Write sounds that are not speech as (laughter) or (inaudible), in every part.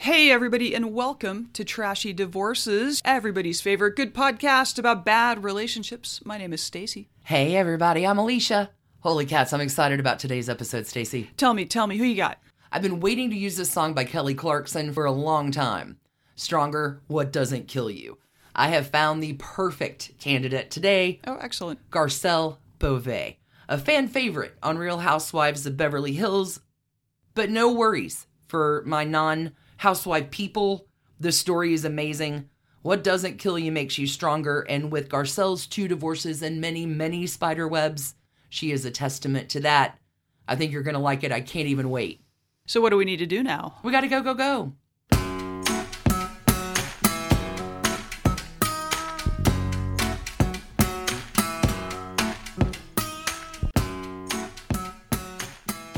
Hey, everybody, and welcome to Trashy Divorces, everybody's favorite good podcast about bad relationships. My name is Stacy. Hey everybody, I'm Alicia. Holy cats, I'm excited about today's episode, Stacy. Tell me, tell me, who you got? I've been waiting to use this song by Kelly Clarkson for a long time. Stronger, What Doesn't Kill You. I have found the perfect candidate today, Oh, excellent. Garcelle Beauvais, a fan favorite on Real Housewives of Beverly Hills. But no worries for my non housewife people. The story is amazing. What doesn't kill you makes you stronger. And with Garcelle's two divorces and many, many spider webs, she is a testament to that. I think you're going to like it. I can't even wait. So, what do we need to do now? We got to go, go, go.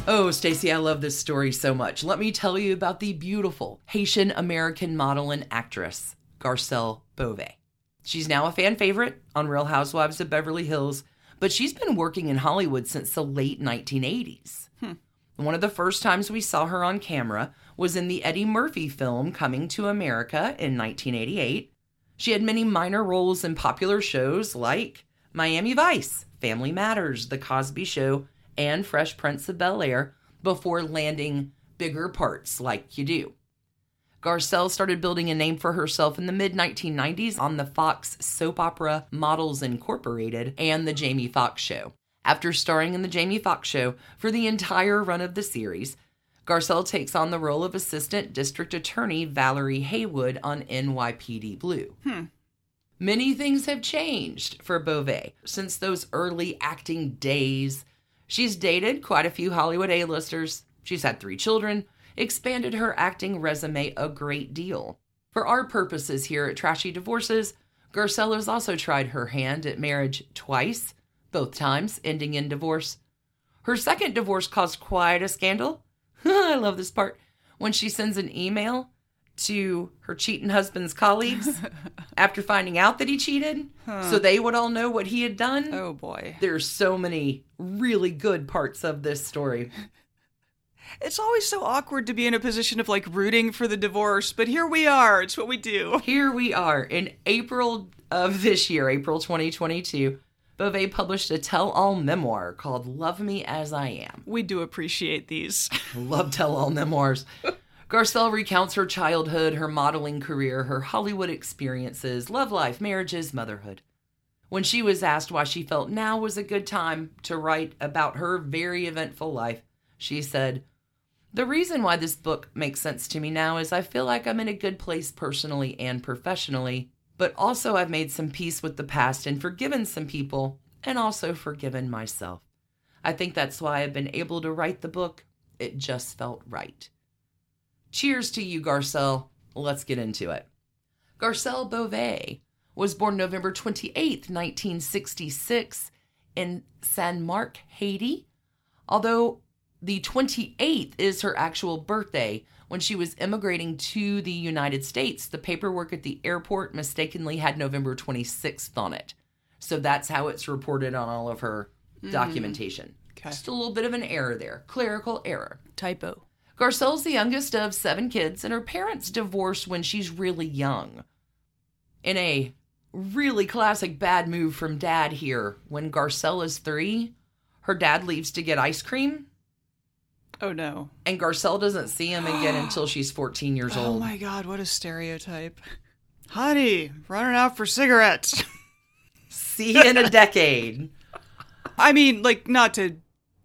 Oh, Stacy, I love this story so much. Let me tell you about the beautiful Haitian American model and actress, Garcelle Beauvais. She's now a fan favorite on Real Housewives of Beverly Hills, but she's been working in Hollywood since the late 1980s. Hmm. One of the first times we saw her on camera was in the Eddie Murphy film Coming to America in 1988. She had many minor roles in popular shows like Miami Vice, Family Matters, The Cosby Show, and Fresh Prince of Bel Air before landing bigger parts like you do. Garcelle started building a name for herself in the mid 1990s on the Fox soap opera Models Incorporated and The Jamie Foxx Show. After starring in The Jamie Foxx Show for the entire run of the series, Garcelle takes on the role of Assistant District Attorney Valerie Haywood on NYPD Blue. Hmm. Many things have changed for Beauvais since those early acting days. She's dated quite a few Hollywood A-listers. She's had three children, expanded her acting resume a great deal. For our purposes here at Trashy Divorces, Garcelle has also tried her hand at marriage twice, both times ending in divorce. Her second divorce caused quite a scandal. (laughs) I love this part. When she sends an email to her cheating husband's colleagues (laughs) after finding out that he cheated, so they would all know what he had done. Oh, boy. There's so many really good parts of this story. (laughs) It's always so awkward to be in a position of like rooting for the divorce, but here we are. It's what we do. Here we are in April of this year, April 2022. Beauvais published a tell all memoir called Love Me As I Am. We do appreciate these. (laughs) Love tell all memoirs. Garcelle recounts her childhood, her modeling career, her Hollywood experiences, love life, marriages, motherhood. When she was asked why she felt now was a good time to write about her very eventful life, she said, The reason why this book makes sense to me now is I feel like I'm in a good place personally and professionally, but also I've made some peace with the past and forgiven some people and also forgiven myself. I think that's why I've been able to write the book. It just felt right. Cheers to you, Garcelle. Let's get into it. Garcelle Beauvais was born November 28th, 1966, in San Marc, Haiti. Although the 28th is her actual birthday, when she was immigrating to the United States, the paperwork at the airport mistakenly had November 26th on it. So that's how it's reported on all of her mm-hmm. documentation. Okay. Just a little bit of an error there, clerical error. Typo. Garcelle's the youngest of seven kids, and her parents divorced when she's really young. In a really classic bad move from dad here, when Garcelle is three, her dad leaves to get ice cream, Oh, no. and Garcelle doesn't see him again (gasps) until she's 14 years oh, old. Oh, my God. What a stereotype. Honey, running out for cigarettes. (laughs) See you in a decade. (laughs) I mean, like, not to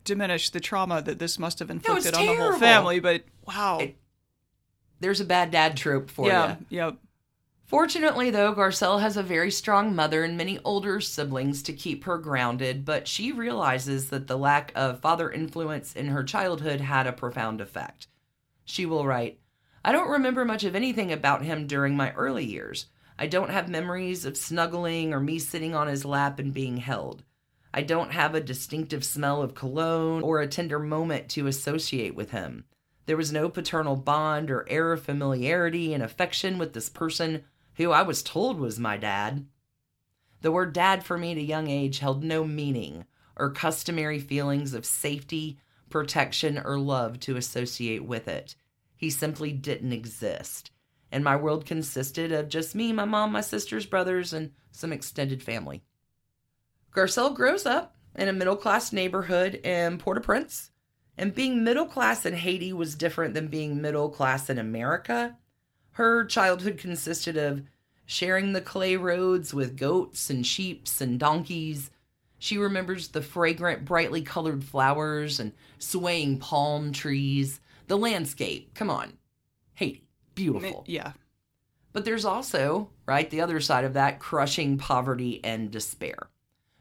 diminish the trauma that this must have inflicted on the whole family, but wow. It- There's a bad dad trope for yeah, you. yep. Fortunately, though, Garcelle has a very strong mother and many older siblings to keep her grounded, but she realizes that the lack of father influence in her childhood had a profound effect. She will write, I don't remember much of anything about him during my early years. I don't have memories of snuggling or me sitting on his lap and being held. I don't have a distinctive smell of cologne or a tender moment to associate with him. There was no paternal bond or air of familiarity and affection with this person who I was told was my dad. The word dad for me at a young age held no meaning or customary feelings of safety, protection, or love to associate with it. He simply didn't exist and my world consisted of just me, my mom, my sisters, brothers, and some extended family. Garcelle grows up in a middle class neighborhood in Port au Prince, and being middle class in Haiti was different than being middle class in America. Her childhood consisted of sharing the clay roads with goats and sheep and donkeys. She remembers the fragrant, brightly colored flowers and swaying palm trees. The landscape, come on, Haiti beautiful. Yeah. But there's also, right, the other side of that crushing poverty and despair.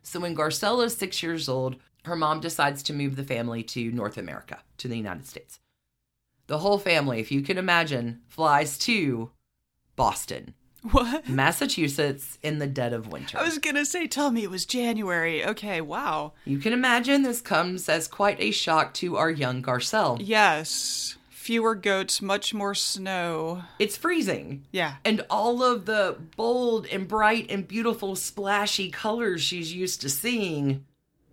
So when Garcelle is six years old, her mom decides to move the family to North America, to the United States. The whole family, if you can imagine, flies to Boston, What? Massachusetts, in the dead of winter. I was gonna say, tell me it was January. Okay, wow. You can imagine this comes as quite a shock to our young Garcelle. Yes. Fewer goats, much more snow. It's freezing. Yeah. and all of the bold and bright and beautiful splashy colors she's used to seeing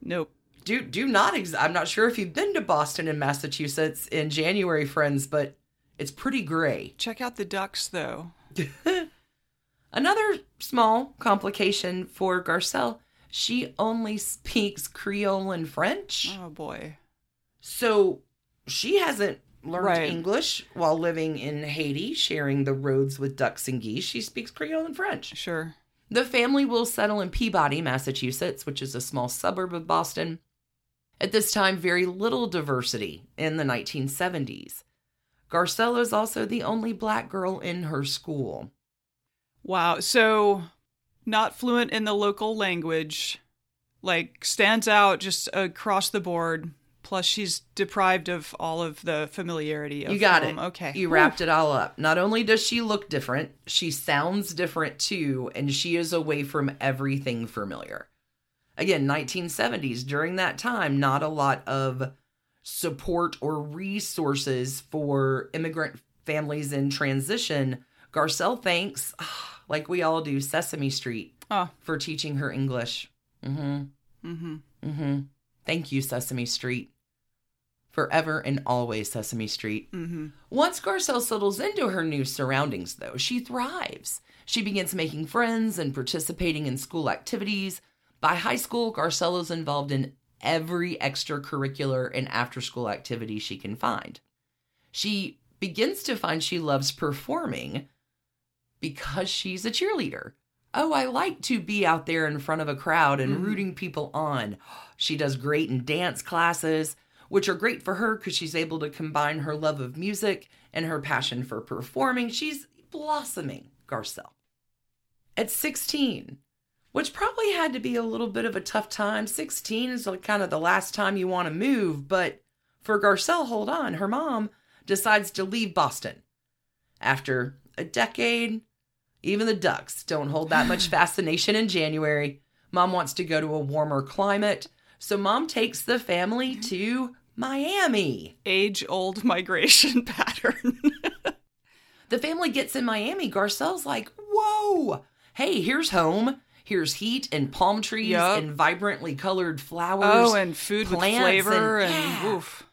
Nope. do do not ex- I'm not sure if you've been to Boston and Massachusetts in January friends but it's pretty gray. Check out the ducks, though. (laughs) Another small complication for Garcelle, she only speaks Creole and French. Oh boy. So she hasn't learned Right. English while living in Haiti, sharing the roads with ducks and geese. She speaks Creole and French. Sure. The family will settle in Peabody, Massachusetts, which is a small suburb of Boston. At this time, very little diversity in the 1970s. Garcella is also the only black girl in her school. Wow. So, not fluent in the local language, like stands out just across the board. Plus, she's deprived of all of the familiarity. Of You got home. it. Okay. You wrapped it all up. Not only does she look different, she sounds different too, and she is away from everything familiar. Again, 1970s, during that time, not a lot of support or resources for immigrant families in transition. Garcelle thanks, (sighs) like we all do, Sesame Street Oh. for teaching her English. Mm-hmm. Mm-hmm. Mm-hmm. Thank you, Sesame Street. Forever and always, Sesame Street. Mm-hmm. Once Garcelle settles into her new surroundings, though, she thrives. She begins making friends and participating in school activities. By high school, Garcelle is involved in every extracurricular and after school activity she can find. She begins to find she loves performing because she's a cheerleader. Oh, I like to be out there in front of a crowd and Mhm. rooting people on. She does great in dance classes, which are great for her because she's able to combine her love of music and her passion for performing. She's blossoming, Garcelle. At 16, which probably had to be a little bit of a tough time. 16 is like kind of the last time you want to move, but for Garcelle, hold on, her mom decides to leave Boston. After a decade, even the ducks don't hold that much (sighs) fascination in January. Mom wants to go to a warmer climate, so mom takes the family to Miami. Age old migration (laughs) pattern. (laughs) The family gets in Miami. Garcelle's like, whoa, hey, here's home. Here's heat and palm trees Yup. and vibrantly colored flowers. oh, and food with flavor and- and, oof.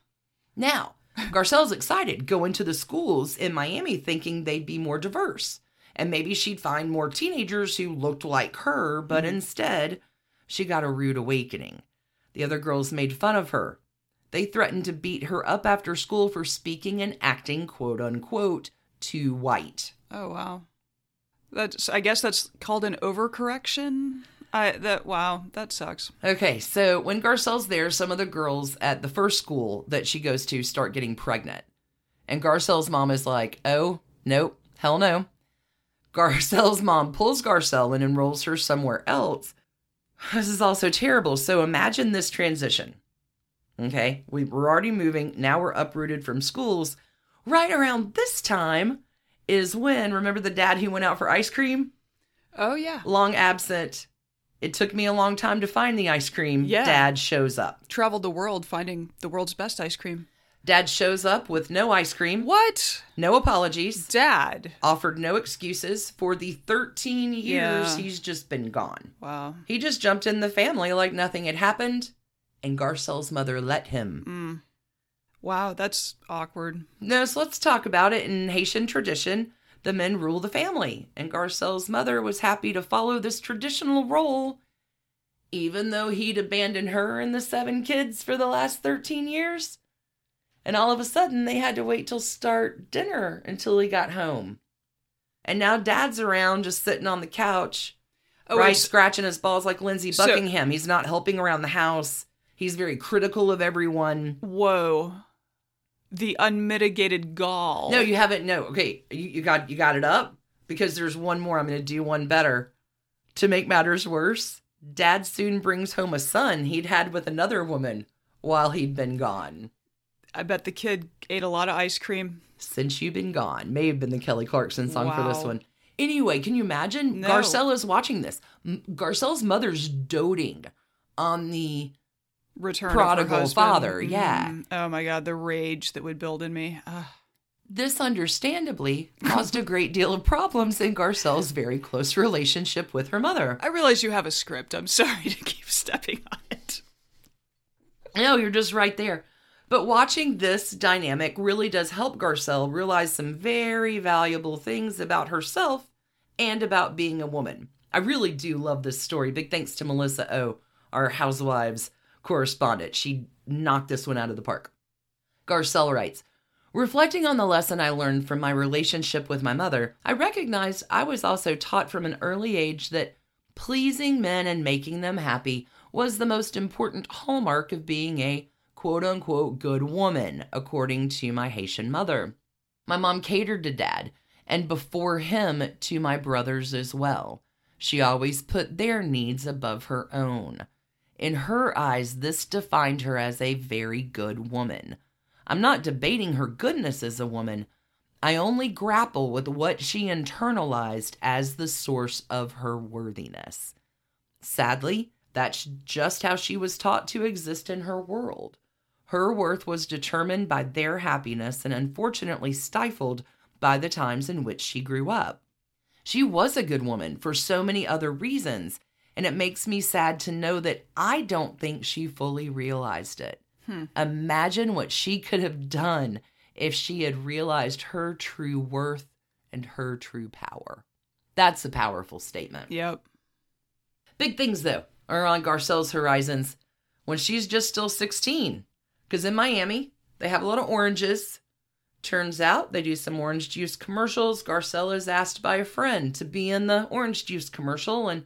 Now, Garcelle's excited going to the schools in Miami thinking they'd be more diverse. And maybe she'd find more teenagers who looked like her, but mm-hmm. instead, she got a rude awakening. The other girls made fun of her. They threatened to beat her up after school for speaking and acting, quote unquote, too white. Oh wow. That's I guess that's called an overcorrection. I that wow, that sucks. Okay, so when Garcelle's there, some of the girls at the first school that she goes to start getting pregnant. And Garcelle's mom is like, oh, nope, hell no. (laughs) Garcelle's mom pulls Garcelle and enrolls her somewhere else. (sighs) This is also terrible. So imagine this transition. Okay, we we're already moving. Now we're uprooted from schools. Right around this time is when, remember the dad who went out for ice cream? Oh yeah. long absent. It took me a long time to find the ice cream. Yeah. Dad shows up. Traveled the world finding the world's best ice cream. Dad shows up with no ice cream, What? no apologies, Dad. offered no excuses for the 13 years Yeah. he's just been gone. Wow. He just jumped in the family like nothing had happened, and Garcelle's mother let him. Mm. Wow, that's awkward. No, so let's talk about it. In Haitian tradition, the men rule the family, and Garcelle's mother was happy to follow this traditional role, even though he'd abandoned her and the seven kids for the last 13 years. And all of a sudden, they had to wait till start dinner until he got home. And now dad's around just sitting on the couch, Oh, right, scratching his balls like Lindsey So- Buckingham. He's not helping around the house. He's very critical of everyone. Whoa. The unmitigated gall. No, you haven't. No, okay, you, you got you got it up because there's one more. I'm going to do one better. To make matters worse, Dad soon brings home a son he'd had with another woman while he'd been gone. I bet the kid ate a lot of ice cream. Since you've been gone, may have been the Kelly Clarkson song for this one. Anyway, can you imagine? No. Garcella's watching this. Garcella's mother's doting on the Return Prodigal father, yeah. Mm. Oh my god, the rage that would build in me. Ugh. This understandably caused a great deal of problems in Garcelle's very close relationship with her mother. I realize you have a script. I'm (laughs) sorry to keep stepping on it. No, you're just right there. But watching this dynamic really does help Garcelle realize some very valuable things about herself and about being a woman. I really do love this story. Big thanks to Melissa O, our Housewives correspondent. She knocked this one out of the park. Garcelle writes Reflecting on the lesson I learned from my relationship with my mother, I recognized I was also taught from an early age that pleasing men and making them happy was the most important hallmark of being a quote unquote good woman, according to my Haitian mother. My mom catered to dad, and before him, to my brothers as well. She always put their needs above her own. In her eyes, this defined her as a very good woman. I'm not debating her goodness as a woman. I only grapple with what she internalized as the source of her worthiness. Sadly, that's just how she was taught to exist in her world. Her worth was determined by their happiness and unfortunately stifled by the times in which she grew up. She was a good woman for so many other reasons, and it makes me sad to know that I don't think she fully realized it. Hmm. Imagine what she could have done if she had realized her true worth and her true power. That's a powerful statement. Yep. Big things, though, are on Garcelle's horizons when she's just still 16. Because in Miami, they have a lot of oranges. Turns out they do some orange juice commercials. Garcelle is asked by a friend to be in the orange juice commercial. And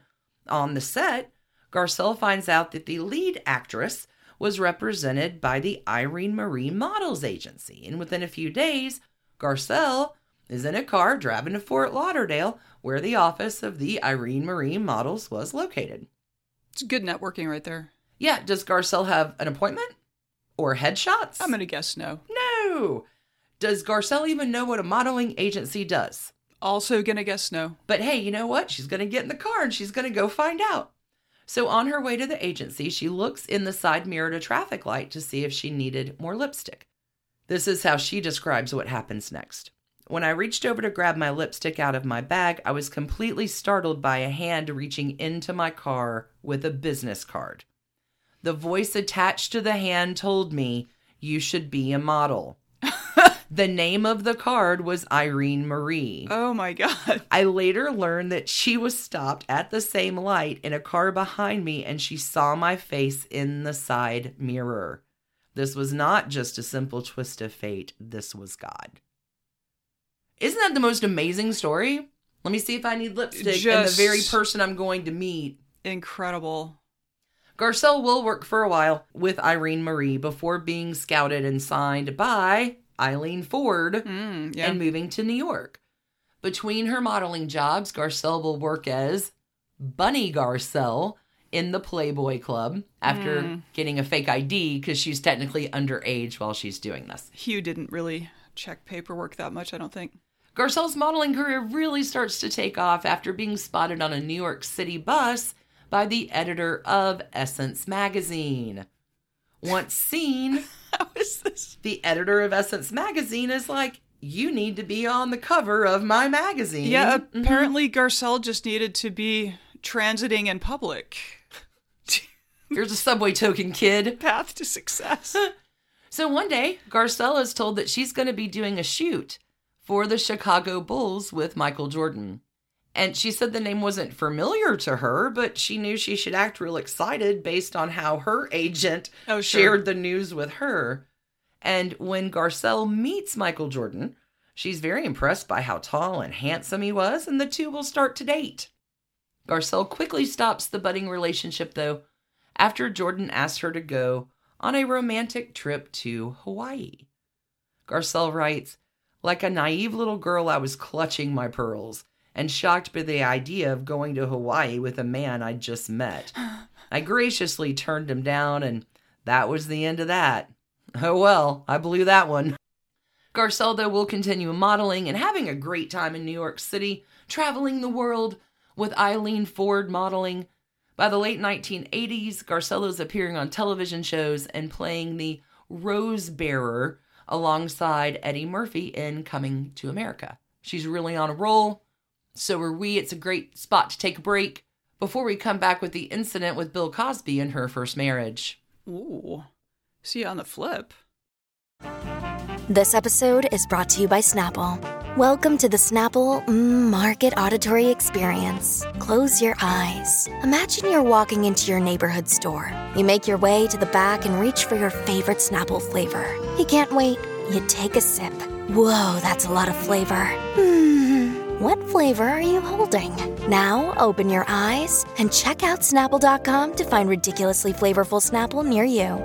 on the set, Garcelle finds out that the lead actress was represented by the Irene Marie Models Agency. And within a few days, Garcelle is in a car driving to Fort Lauderdale, where the office of the Irene Marie Models was located. It's good networking right there. Yeah, does Garcelle have an appointment? Or headshots? I'm going to guess no. No! Does Garcelle even know what a modeling agency does? Also to guess no. But hey, you know what? She's to get in the car and she's to go find out. So on her way to the agency, she looks in the side mirror at a traffic light to see if she needed more lipstick. This is how she describes what happens next. When I reached over to grab my lipstick out of my bag, I was completely startled by a hand reaching into my car with a business card. The voice attached to the hand told me, You should be a model. (laughs) the name of the card was Irene Marie. Oh my god. I later learned that she was stopped at the same light in a car behind me and she saw my face in the side mirror. This was not just a simple twist of fate, this was God. Isn't that the most amazing story? Let me see if I need lipstick and the very person I'm going to meet. Incredible. Garcelle will work for a while with Irene Marie before being scouted and signed by Eileen Ford Mm, yeah. and moving to New York. Between her modeling jobs, Garcelle will work as Bunny Garcelle in the Playboy Club after Mm. getting a fake ID because she's technically underage while she's doing this. Hugh didn't really check paperwork that much, I don't think. Garcelle's modeling career really starts to take off after being spotted on a New York City bus by the editor of Essence magazine. Once seen, (laughs) (laughs) How is this? the editor of Essence magazine is like, You need to be on the cover of my magazine. Yeah, Mhm. apparently Garcelle just needed to be transiting in public. (laughs) Here's a subway token, kid. (laughs) Path to success. So one day, Garcelle is told that she's going to be doing a shoot for the Chicago Bulls with Michael Jordan. And she said the name wasn't familiar to her, but she knew she should act real excited based on how her agent Oh, sure. shared the news with her. And when Garcelle meets Michael Jordan, she's very impressed by how tall and handsome he was, and the two will start to date. Garcelle quickly stops the budding relationship, though, after Jordan asks her to go on a romantic trip to Hawaii. Garcelle writes, Like a naive little girl, I was clutching my pearls and shocked by the idea of going to Hawaii with a man I'd just met. (sighs) I graciously turned him down, and that was the end of that. Oh well, I blew that one. Garcelle, though, will continue modeling and having a great time in New York City, traveling the world with Eileen Ford modeling. By the late 1980s, Garcelle is appearing on television shows and playing the Rose Bearer alongside Eddie Murphy in Coming to America. She's really on a roll. So are we. It's a great spot to take a break before we come back with the incident with Bill Cosby and her first marriage. Ooh. See on the flip. This episode is brought to you by Snapple. Welcome to the Snapple mm, Market Auditory Experience. Close your eyes. Imagine you're walking into your neighborhood store. You make your way to the back and reach for your favorite Snapple flavor. You can't wait. You take a sip. Whoa, that's a lot of flavor. Hmm. What flavor are you holding? Now open your eyes and check out Snapple.com to find ridiculously flavorful Snapple near you.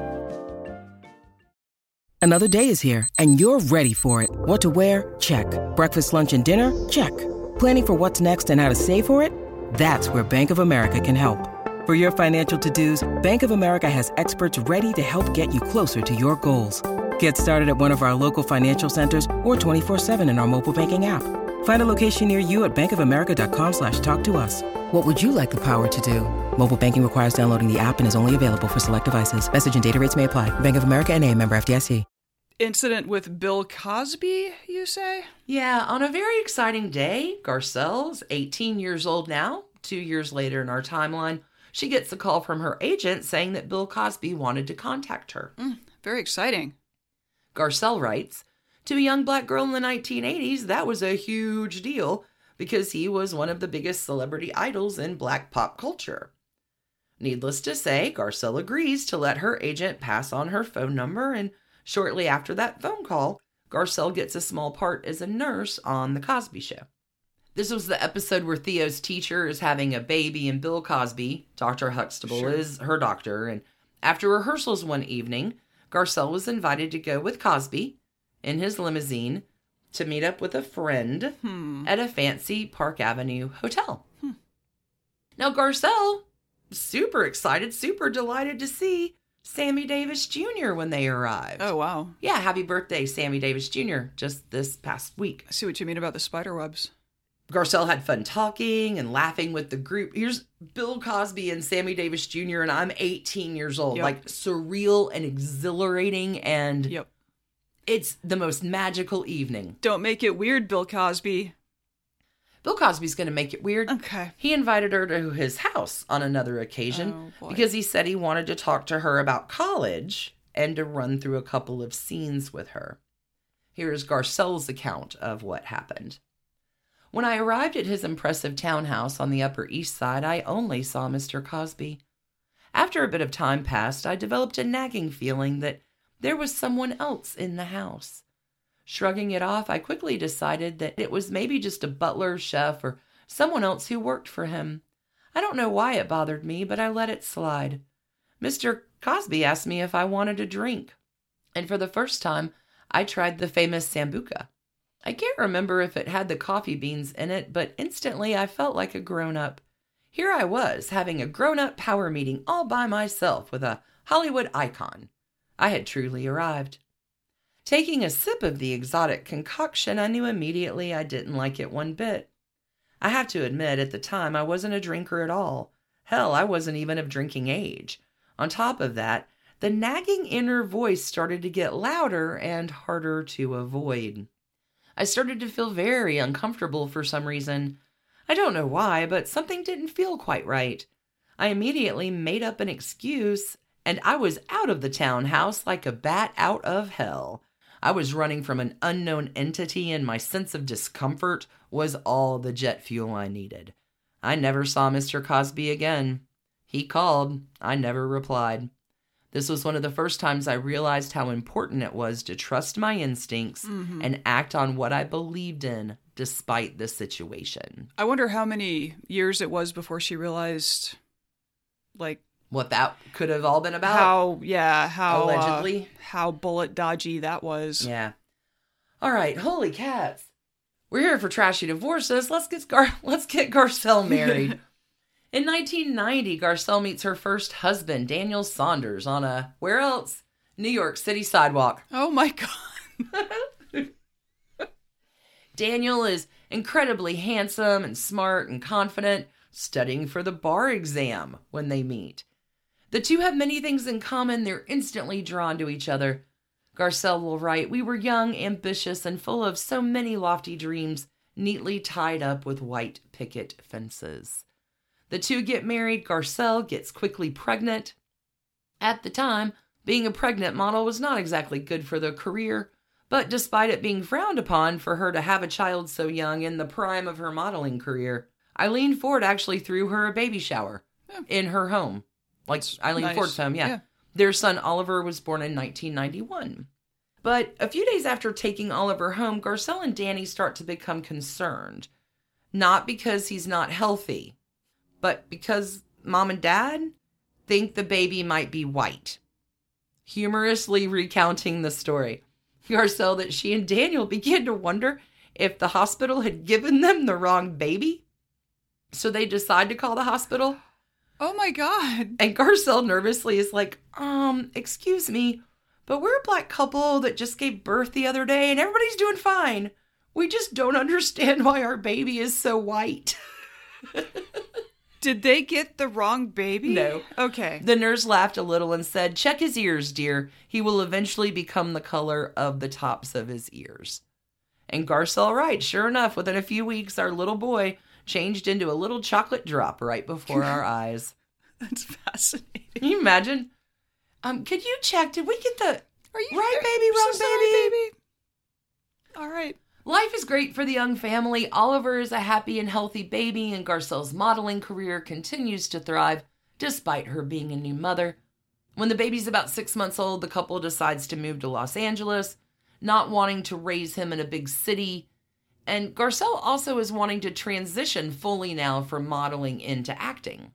Another day is here, and you're ready for it. What to wear? Check. Breakfast, lunch, and dinner? Check. Planning for what's next and how to save for it? That's where Bank of America can help. For your financial to-dos, Bank of America has experts ready to help get you closer to your goals. Get started at one of our local financial centers or 24-7 in our mobile banking app. Find a location near you at bankofamerica.com slash talk to us. What would you like the power to do? Mobile banking requires downloading the app and is only available for select devices. Message and data rates may apply. Bank of America and a member FDIC. Incident with Bill Cosby, you say? Yeah, on a very exciting day, Garcelle's 18 years old now. Two years later in our timeline, she gets a call from her agent saying that Bill Cosby wanted to contact her. Mm, very exciting. Garcelle writes, To a young black girl in the 1980s, that was a huge deal because he was one of the biggest celebrity idols in black pop culture. Needless to say, Garcelle agrees to let her agent pass on her phone number, and shortly after that phone call, Garcelle gets a small part as a nurse on The Cosby Show. This was the episode where Theo's teacher is having a baby, and Bill Cosby, Dr. Huxtable, Sure. is her doctor. And after rehearsals one evening, Garcelle was invited to go with Cosby in his limousine to meet up with a friend Hmm. at a fancy Park Avenue hotel. Now, Garcelle, super excited, super delighted to see Sammy Davis Jr. when they arrived. Oh, wow. Yeah, happy birthday, Sammy Davis Jr., just this past week. I see what you mean about the spider webs. Garcelle had fun talking and laughing with the group. Here's Bill Cosby and Sammy Davis Jr., and I'm 18 years old. Yep. Like surreal and exhilarating, and Yep. It's the most magical evening. Don't make it weird, Bill Cosby. Bill Cosby's going to make it weird. Okay. He invited her to his house on another occasion Oh, because he said he wanted to talk to her about college and to run through a couple of scenes with her. Here's Garcelle's account of what happened. When I arrived at his impressive townhouse on the Upper East Side, I only saw Mr. Cosby. After a bit of time passed, I developed a nagging feeling that there was someone else in the house. Shrugging it off, I quickly decided that it was maybe just a butler, chef, or someone else who worked for him. I don't know why it bothered me, but I let it slide. Mr. Cosby asked me if I wanted a drink, and for the first time, I tried the famous Sambuca. I can't remember if it had the coffee beans in it, but instantly I felt like a grown up. Here I was, having a grown up power meeting all by myself with a Hollywood icon. I had truly arrived. Taking a sip of the exotic concoction, I knew immediately I didn't like it one bit. I have to admit, at the time, I wasn't a drinker at all. Hell, I wasn't even of drinking age. On top of that, the nagging inner voice started to get louder and harder to avoid. I started to feel very uncomfortable for some reason. I don't know why, but something didn't feel quite right. I immediately made up an excuse, and I was out of the townhouse like a bat out of hell. I was running from an unknown entity, and my sense of discomfort was all the jet fuel I needed. I never saw Mr. Cosby again. He called. I never replied. This was one of the first times I realized how important it was to trust my instincts Mm-hmm. and act on what I believed in despite the situation. I wonder how many years it was before she realized, like, What that could have all been about. how, yeah, how, uh, Allegedly. how bullet dodgy that was. Yeah. All right, holy cats. We're here for trashy divorces. Let's get Gar- (laughs) let's get Garcelle married. (laughs) In 1990, Garcelle meets her first husband, Daniel Saunders, on a where else? New York City sidewalk. (laughs) Oh my God. Daniel is incredibly handsome and smart and confident, studying for the bar exam when they meet. The two have many things in common. They're instantly drawn to each other. Garcelle will write, We were young, ambitious, and full of so many lofty dreams, neatly tied up with white picket fences. The two get married. Garcelle gets quickly pregnant. At the time, being a pregnant model was not exactly good for their career, but despite it being frowned upon for her to have a child so young in the prime of her modeling career, Eileen Ford actually threw her a baby shower in her home. Like Eileen nice. Ford's home, yeah. Yeah. Their son Oliver was born in 1991. But a few days after taking Oliver home, Garcelle and Danny start to become concerned. Not because he's not healthy, but because mom and dad think the baby might be white. Humorously recounting the story, Garcelle that she and Daniel began to wonder if the hospital had given them the wrong baby. So they decide to call the hospital. Oh my God. And Garcelle nervously is like, um, excuse me, but we're a black couple that just gave birth the other day and everybody's doing fine. We just don't understand why our baby is so white. Did they get the wrong baby? No. Okay. The nurse laughed a little and said, Check his ears, dear. He will eventually become the color of the tops of his ears. And Garcelle right, sure enough, within a few weeks, our little boy changed into a little chocolate drop right before our (laughs) eyes. That's fascinating. Can you imagine? Um, could you check? Did we get the Are you right baby, you wrong so sorry, baby? baby? All right. Life is great for the young family. Oliver is a happy and healthy baby, and Garcelle's modeling career continues to thrive despite her being a new mother. When the baby's about six months old, the couple decides to move to Los Angeles, not wanting to raise him in a big city. And Garcelle also is wanting to transition fully now from modeling into acting.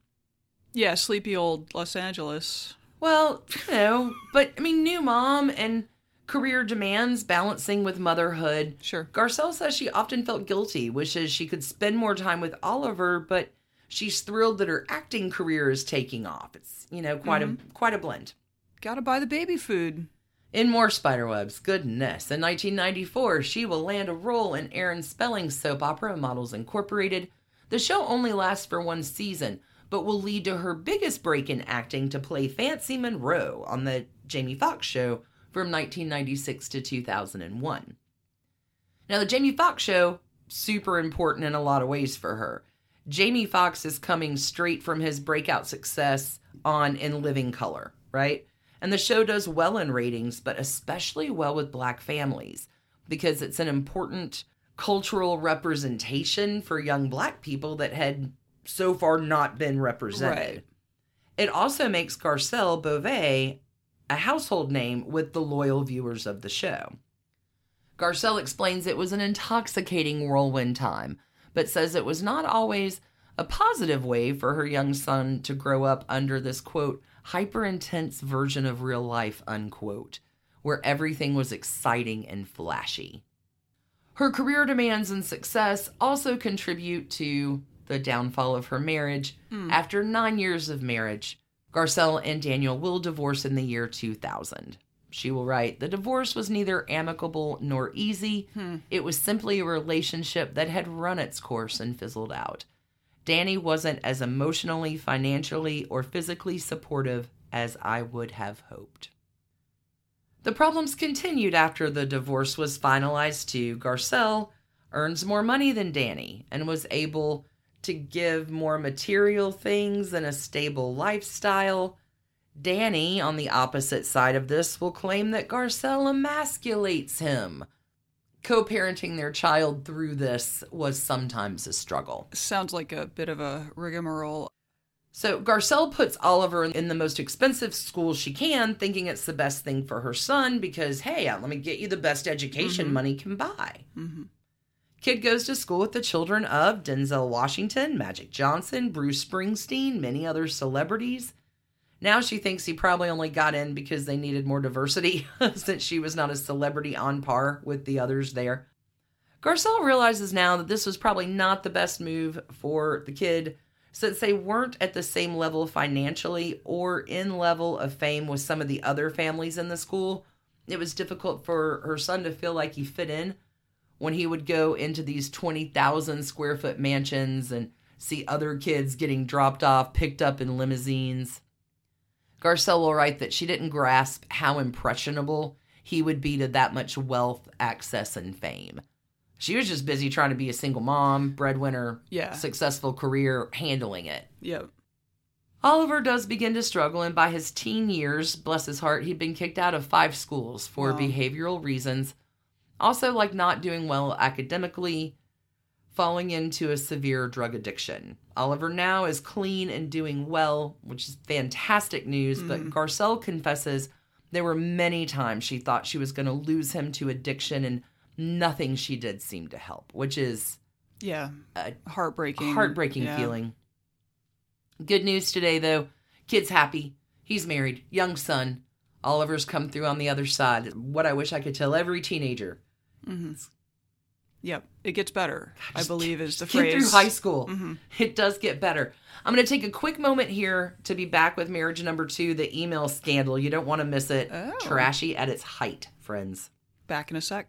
Yeah, sleepy old Los Angeles. Well, you know, but I mean, new mom and career demands balancing with motherhood. Sure. Garcelle says she often felt guilty, wishes she could spend more time with Oliver, but she's thrilled that her acting career is taking off. It's, you know, quite a mm-hmm. quite a blend. Gotta buy the baby food. In more spiderwebs, goodness. In 1994, she will land a role in Aaron Spelling's soap opera Models Incorporated. The show only lasts for one season, but will lead to her biggest break in acting to play Fancy Monroe on the Jamie Foxx show from 1996 to 2001. Now, the Jamie Foxx show, super important in a lot of ways for her. Jamie Foxx is coming straight from his breakout success on In Living Color, right? And the show does well in ratings, but especially well with black families because it's an important cultural representation for young black people that had so far not been represented. Right. It also makes Garcelle Beauvais a household name with the loyal viewers of the show. Garcelle explains it was an intoxicating whirlwind time, but says it was not always a positive way for her young son to grow up under this quote, hyper intense version of real life, unquote, where everything was exciting and flashy. Her career demands and success also contribute to the downfall of her marriage. Hmm. After nine years of marriage, Garcelle and Daniel will divorce in the year 2000. She will write The divorce was neither amicable nor easy. Hmm. It was simply a relationship that had run its course and fizzled out. Danny wasn't as emotionally, financially, or physically supportive as I would have hoped. The problems continued after the divorce was finalized too. Garcelle earns more money than Danny and was able to give more material things and a stable lifestyle. Danny, on the opposite side of this, will claim that Garcelle emasculates him. Co parenting their child through this was sometimes a struggle. Sounds like a bit of a rigmarole. So Garcelle puts Oliver in the most expensive school she can, thinking it's the best thing for her son because, hey, uh, let me get you the best education mm-hmm. money can buy. Mm-hmm. Kid goes to school with the children of Denzel Washington, Magic Johnson, Bruce Springsteen, many other celebrities. Now she thinks he probably only got in because they needed more diversity (laughs) since she was not a celebrity on par with the others there. Garcelle realizes now that this was probably not the best move for the kid since they weren't at the same level financially or in level of fame with some of the other families in the school. It was difficult for her son to feel like he fit in when he would go into these 20,000 square foot mansions and see other kids getting dropped off, picked up in limousines. Garcelle will write that she didn't grasp how impressionable he would be to that much wealth, access, and fame. She was just busy trying to be a single mom, breadwinner, Yeah. successful career, handling it. Yep. Oliver does begin to struggle, and by his teen years, bless his heart, he'd been kicked out of five schools for Wow. behavioral reasons. Also, like not doing well academically, falling into a severe drug addiction. Oliver now is clean and doing well, which is fantastic news, but mm. Garcelle confesses there were many times she thought she was going to lose him to addiction, and nothing she did seemed to help, which is Yeah. a Heartbreaking. heartbreaking Yeah. feeling. Good news today, though. Kid's happy. He's married. Young son. Oliver's come through on the other side. What I wish I could tell every teenager. Mm-hmm. Yep. It gets better, I Just believe is the Get phrase. Mm-hmm. through high school. It does get better. I'm going to take a quick moment here to be back with marriage number two, the email scandal. You don't want to miss it. Oh. Trashy at its height, friends. Back in a sec.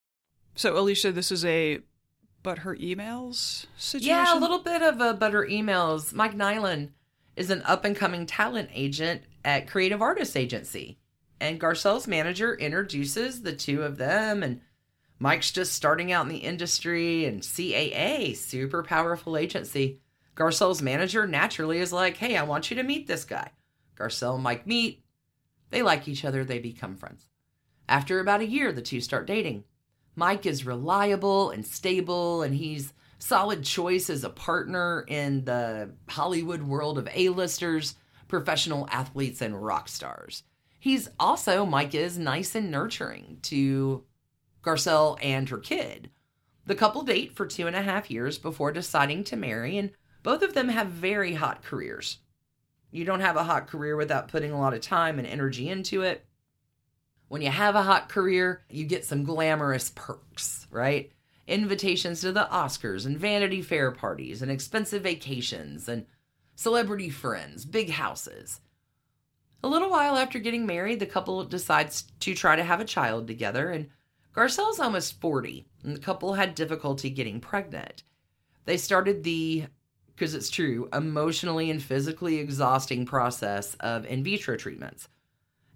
So, Alicia, this is a but her emails situation? Yeah, a little bit of a but her emails. Mike Nilon is an up and coming talent agent at Creative Artists Agency. And Garcelle's manager introduces the two of them, and Mike's just starting out in the industry, and CAA, super powerful agency. Garcelle's manager naturally is like, hey, I want you to meet this guy. Garcelle and Mike meet. They like each other, they become friends. After about a year, the two start dating. Mike is reliable and stable, and he's solid choice as a partner in the Hollywood world of A-listers, professional athletes, and rock stars. He's also, Mike is nice and nurturing to Garcelle and her kid. The couple date for two and a half years before deciding to marry, and both of them have very hot careers. You don't have a hot career without putting a lot of time and energy into it. When you have a hot career, you get some glamorous perks, right? Invitations to the Oscars and Vanity Fair parties and expensive vacations and celebrity friends, big houses. A little while after getting married, the couple decides to try to have a child together, and Garcelle's almost 40, and the couple had difficulty getting pregnant. They started the, because it's true, emotionally and physically exhausting process of in vitro treatments.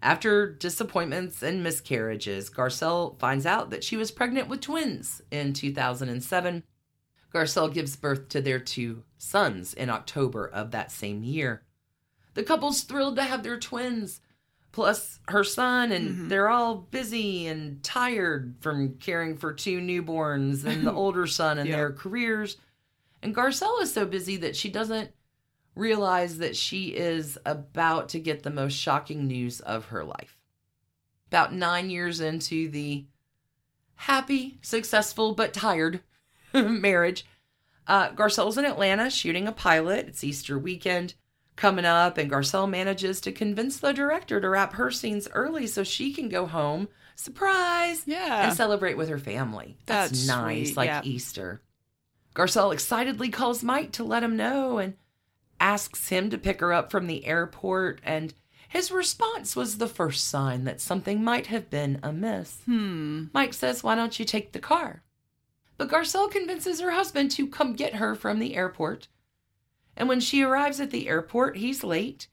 After disappointments and miscarriages, Garcelle finds out that she was pregnant with twins in 2007. Garcelle gives birth to their two sons in October of that same year. The couple's thrilled to have their twins, plus her son, and mm-hmm. they're all busy and tired from caring for two newborns and the (laughs) older son and Yeah. their careers. And Garcelle is so busy that she doesn't realize that she is about to get the most shocking news of her life. About nine years into the happy, successful, but tired (laughs) marriage, uh, Garcelle's in Atlanta shooting a pilot. It's Easter weekend coming up, and Garcelle manages to convince the director to wrap her scenes early so she can go home, surprise, Yeah. and celebrate with her family. That's, That's nice, sweet, like yeah. Easter. Garcelle excitedly calls Mike to let him know and asks him to pick her up from the airport, and his response was the first sign that something might have been amiss. Hmm. Mike says, Why don't you take the car? But Garcelle convinces her husband to come get her from the airport. And when she arrives at the airport, he's late.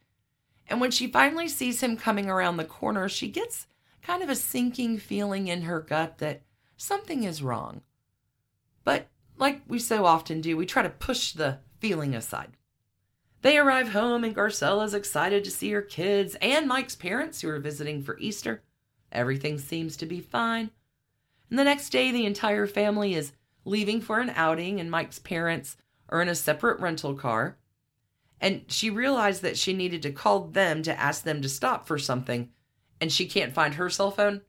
And when she finally sees him coming around the corner, she gets kind of a sinking feeling in her gut that something is wrong. But like we so often do, we try to push the feeling aside. They arrive home, and Garcelle is excited to see her kids and Mike's parents who are visiting for Easter. Everything seems to be fine. And the next day, the entire family is leaving for an outing, and Mike's parents are in a separate rental car. And she realized that she needed to call them to ask them to stop for something, and she can't find her cell phone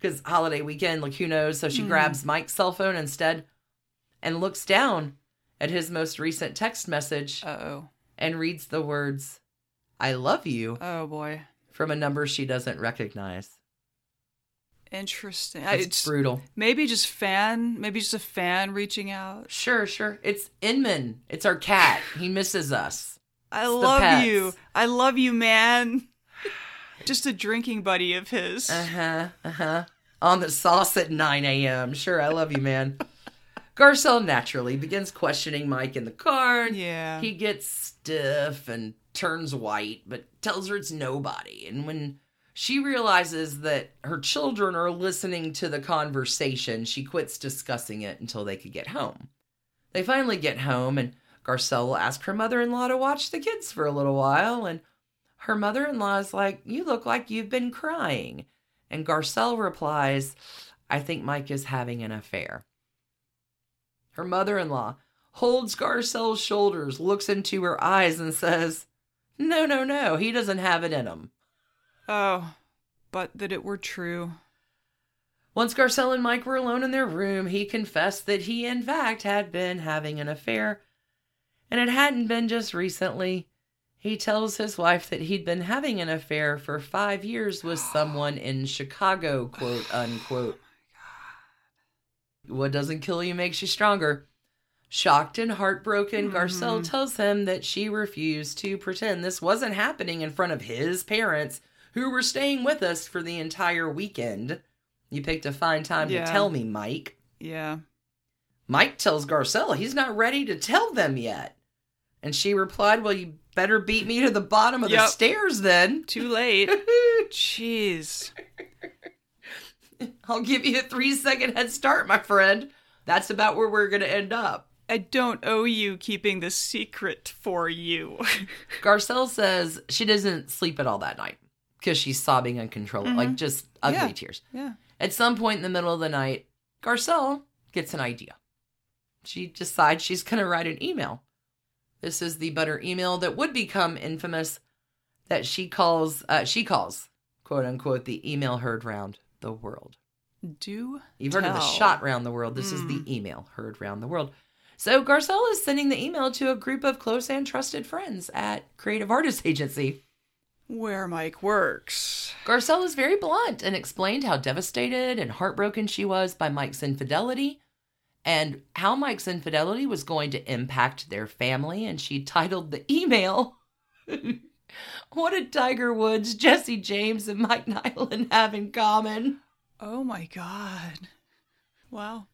because holiday weekend, like who knows? So she grabs Mike's cell phone instead and looks down at his most recent text message Uh oh. And reads the words, I love you, Oh boy. from a number she doesn't recognize. Interesting. It's, It's brutal. maybe just fan. Maybe just a fan reaching out. Sure, sure. It's Inman. It's our cat. He misses us. I It's love you. I love you, man. Just a drinking buddy of his. Uh huh. Uh huh. On the sauce at 9 a.m. Sure, I love you, man. (laughs) Garcelle naturally begins questioning Mike in the car. and Yeah. He gets stiff and turns white, but tells her it's nobody. And when she realizes that her children are listening to the conversation, she quits discussing it until they could get home. They finally get home, and Garcelle will ask her mother in law to watch the kids for a little while. And her mother in law is like, You look like you've been crying. And Garcelle replies, I think Mike is having an affair. Her mother in law holds Garcelle's shoulders, looks into her eyes, and says, No, no, no, he doesn't have it in him. Oh, but that it were true. Once Garcelle and Mike were alone in their room, he confessed that he, in fact, had been having an affair. And it hadn't been just recently. He tells his wife that he'd been having an affair for five years with someone in Chicago, quote unquote. What doesn't kill you makes you stronger. Shocked and heartbroken, mm-hmm. Garcelle tells him that she refused to pretend this wasn't happening in front of his parents, who were staying with us for the entire weekend. You picked a fine time Yeah. to tell me, Mike. Yeah. Mike tells Garcelle he's not ready to tell them yet. And she replied, Well, you better beat me to the bottom of the stairs then. Too late. (laughs) Jeez. (laughs) I'll give you a three second head start, my friend. That's about where we're going to end up. I don't owe you keeping this secret for you. (laughs) Garcelle says she doesn't sleep at all that night because she's sobbing uncontrollably, like just ugly Mm-hmm. Yeah. tears. yeah. At some point in the middle of the night, Garcelle gets an idea. She decides she's going to write an email. This is the butter email that would become infamous that she calls, uh, she calls, quote unquote, the email heard round the world. Do You've heard of the shot round the world. This is the hmm. email heard round the world. So Garcelle is sending the email to a group of close and trusted friends at Creative Artists Agency. where Mike works. Garcelle is very blunt and explained how devastated and heartbroken she was by Mike's infidelity and how Mike's infidelity was going to impact their family. And she titled the email, (laughs) What did Tiger Woods, Jesse James, and Mike Nilon have in common? Oh my god. Wow.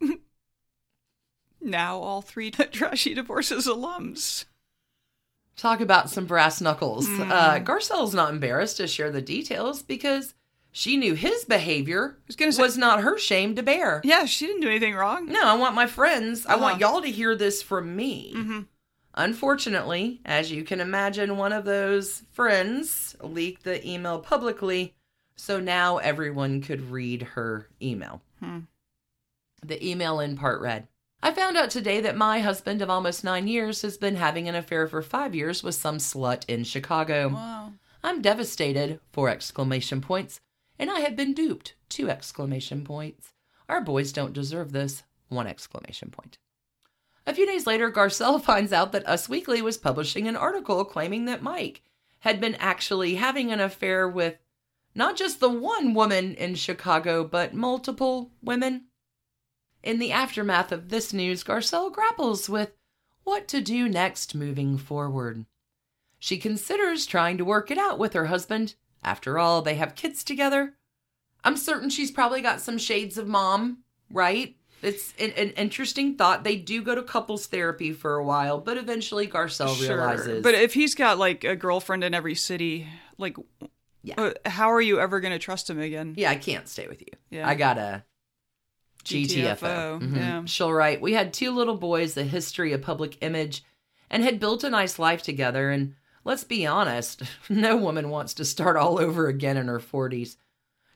(laughs) now all three (laughs) Trashy Divorces alums. Talk about some brass knuckles. Uh, Garcelle's not embarrassed to share the details because she knew his behavior was say- was not her shame to bear. Yeah, she didn't do anything wrong. No, I want my friends. I want Uh-huh. y'all to hear this from me. Mm-hmm. Unfortunately, as you can imagine, one of those friends leaked the email publicly, so now everyone could read her email. Hmm. The email in part read I found out today that my husband of almost nine years has been having an affair for five years with some slut in Chicago. Wow. I'm devastated, four exclamation points. And I have been duped. Two exclamation points. Our boys don't deserve this. One exclamation point. A few days later, Garcelle (laughs) finds out that Us Weekly was publishing an article claiming that Mike had been actually having an affair with not just the one woman in Chicago, but multiple women. In the aftermath of this news, Garcelle grapples with what to do next moving forward. She considers trying to work it out with her husband. After all, they have kids together. I'm certain she's probably got some shades of mom, right? It's an, an interesting thought. They do go to couples therapy for a while, but eventually Garcelle Sure. realizes. But if he's got like a girlfriend in every city, like, Yeah. uh, how are you ever going to trust him again? yeah, I can't stay with you. Yeah. I got a GTFO. GTFO, Mhm. yeah. She'll write, We had two little boys, the history of public image, and had built a nice life together. And let's be honest, (laughs) no woman wants to start all over again in her 40s.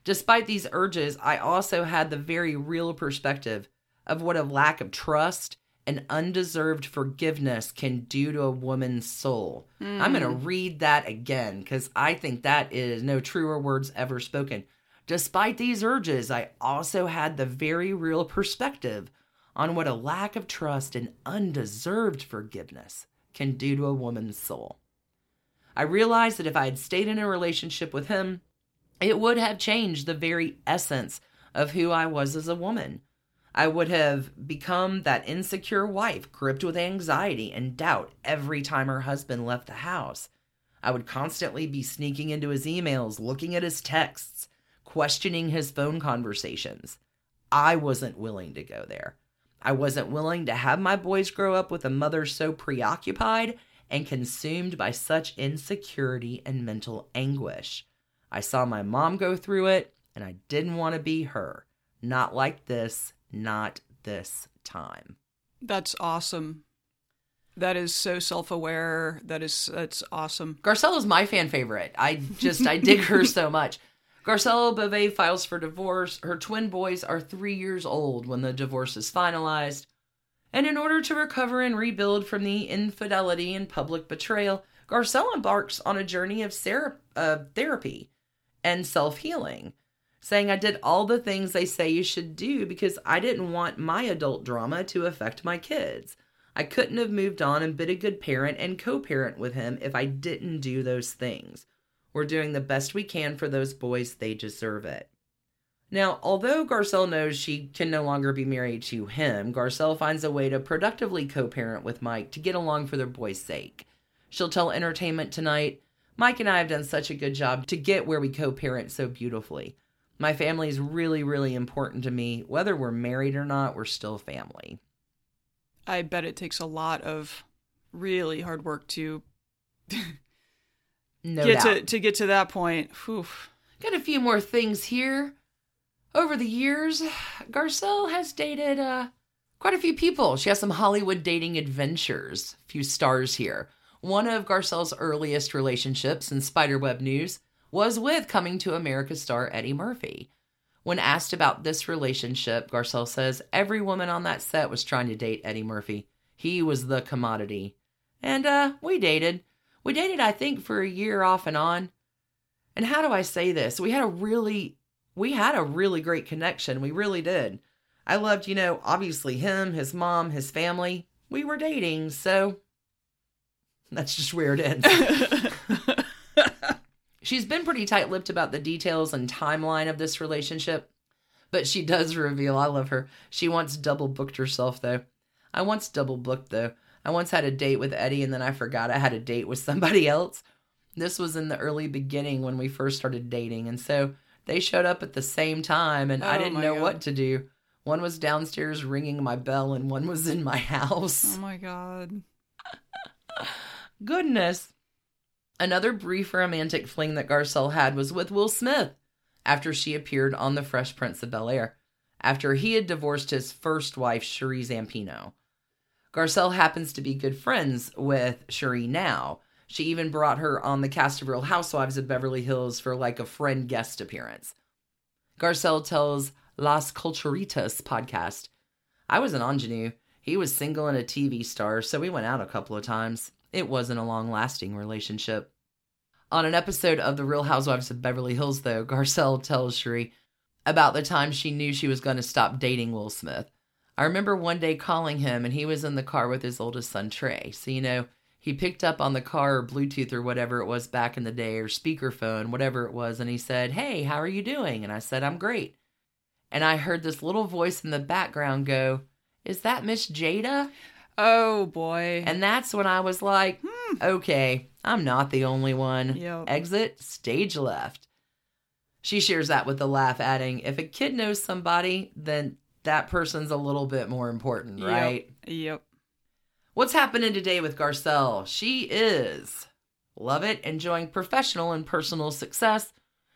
Despite these urges, I also had the very real perspective of what a lack of trust and undeserved forgiveness can do to a woman's soul. I'm going to hmm. read that again because I think that is no truer words ever spoken. Despite these urges, I also had the very real perspective on what a lack of trust and undeserved forgiveness can do to a woman's soul. I realized that if I had stayed in a relationship with him, it would have changed the very essence of who I was as a woman. I would have become that insecure wife gripped with anxiety and doubt every time her husband left the house. I would constantly be sneaking into his emails, looking at his texts, questioning his phone conversations. I wasn't willing to go there. I wasn't willing to have my boys grow up with a mother so preoccupied and consumed by such insecurity and mental anguish. I saw my mom go through it, and I didn't want to be her. Not like this, not this time. That's awesome. That is so self-aware. That is that's awesome. Garcelle is my fan favorite. I just, I dig her (laughs) so much. Garcelle Beauvais files for divorce. Her twin boys are three years old when the divorce is finalized. And in order to recover and rebuild from the infidelity and public betrayal, Garcelle embarks on a journey of ser- uh, therapy and self healing, saying, I did all the things they say you should do because I didn't want my adult drama to affect my kids. I couldn't have moved on and been a good parent and co parent with him if I didn't do those things. We're doing the best we can for those boys, they deserve it. Now, although Garcelle knows she can no longer be married to him, Garcelle finds a way to productively co parent with Mike to get along for their boys' sake. She'll tell Entertainment Tonight, Mike and I have done such a good job to get where we co parent so beautifully. My family is really, really important to me. Whether we're married or not, we're still family. I bet it takes a lot of really hard work to No get doubt. to to get to that point. Whew. Got a few more things here. Over the years, Garcelle has dated uh, quite a few people. She has some Hollywood dating adventures. A few stars here. One of Garcelle's earliest relationships in Spiderweb news was with Coming to America star Eddie Murphy. When asked about this relationship, Garcelle says every woman on that set was trying to date Eddie Murphy. He was the commodity. And uh, we dated. We dated, I think, for a year off and on. And how do I say this? We had a really we had a really great connection. We really did. I loved, you know, obviously him, his mom, his family. We were dating, so that's just where it ends. (laughs) She's been pretty tight lipped about the details and timeline of this relationship, but she does reveal I love her. She once double booked herself, though. I once double booked, though. I once had a date with Eddie and then I forgot I had a date with somebody else. This was in the early beginning when we first started dating, and so they showed up at the same time, and I Oh didn't know God. what to do. One was downstairs ringing my bell, and one was in my (laughs) house. Oh my god. Goodness. Another brief romantic fling that Garcelle had was with Will Smith after she appeared on The Fresh Prince of Bel Air, after he had divorced his first wife, Sheree Zampino. Garcelle happens to be good friends with Cherie now. She even brought her on the cast of Real Housewives of Beverly Hills for like a friend guest appearance. Garcelle tells Las Culturistas podcast, I was an ingenue. He was single and a TV star, so we went out a couple of times. It wasn't a long lasting relationship. On an episode of The Real Housewives of Beverly Hills, though, Garcelle tells Sheree about the time she knew she was going to stop dating Will Smith. I remember one day calling him and he was in the car with his oldest son, Trey. So, you know, he picked up on the car or Bluetooth or whatever it was back in the day or speakerphone, whatever it was, and he said, Hey, how are you doing? And I said, I'm great. And I heard this little voice in the background go, Is that Miss Jada? Oh boy. And that's when I was like, hmm, okay, I'm not the only one. Yep. Exit stage left. She shares that with a laugh, adding, If a kid knows somebody, then that person's a little bit more important, Yep. right? Yep. What's happening today with Garcelle? She is, love it, enjoying professional and personal success,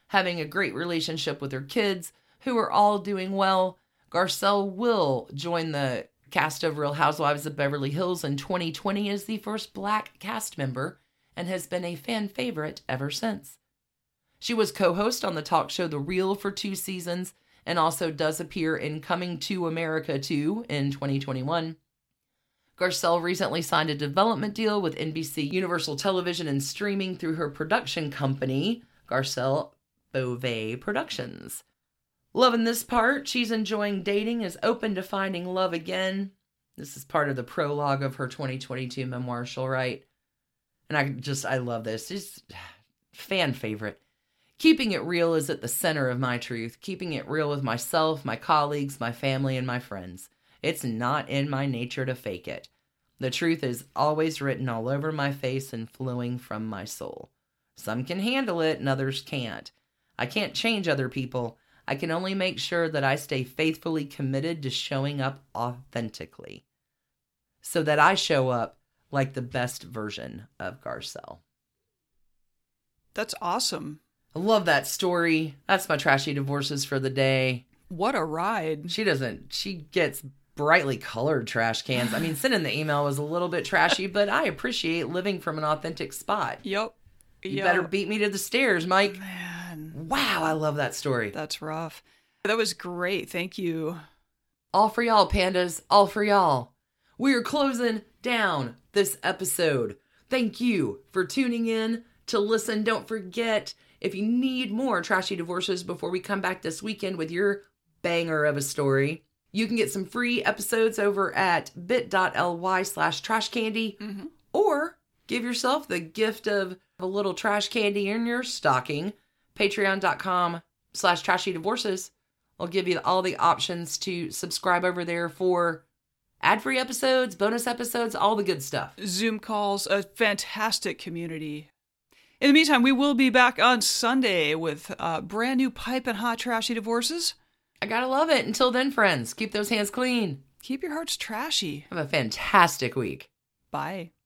having a great relationship with her kids, who are all doing well. Garcelle will join the cast of Real Housewives of Beverly Hills in 2020 as the first black cast member and has been a fan favorite ever since. She was co host on the talk show The Real for two seasons and also does appear in Coming to America 2 in 2021. Garcelle recently signed a development deal with NBC Universal Television and Streaming through her production company, Garcelle Beauvais Productions. Loving this part, she's enjoying dating, is open to finding love again. This is part of the prologue of her 2022 memoir, she'll write. And I just, I love this. It's (sighs) fan favorite. Keeping it real is at the center of my truth. Keeping it real with myself, my colleagues, my family, and my friends. It's not in my nature to fake it. The truth is always written all over my face and flowing from my soul. Some can handle it and others can't. I can't change other people. I can only make sure that I stay faithfully committed to showing up authentically so that I show up like the best version of Garcelle. That's awesome. I love that story. That's my trashy divorces for the day. What a ride. She doesn't, she gets brightly colored trash cans. I mean, sending the email was a little bit trashy, but I appreciate living from an authentic spot. Yep. You Yep. better beat me to the stairs, Mike. Man, Wow, I love that story. that's rough. That was great. Thank you. All for y'all, pandas. All for y'all. We're closing down this episode. Thank you for tuning in to listen. Don't forget, if you need more trashy divorces before we come back this weekend with your banger of a story, you can get some free episodes over at bit.ly slash trash candy mm-hmm. or give yourself the gift of a little trash candy in your stocking. Patreon.com slash trashy divorces. I'll give you all the options to subscribe over there for ad free episodes, bonus episodes, all the good stuff. Zoom calls, a fantastic community. In the meantime, we will be back on Sunday with uh, brand new pipe and hot trashy divorces. I gotta love it. Until then, friends, keep those hands clean. Keep your hearts trashy. Have a fantastic week. Bye.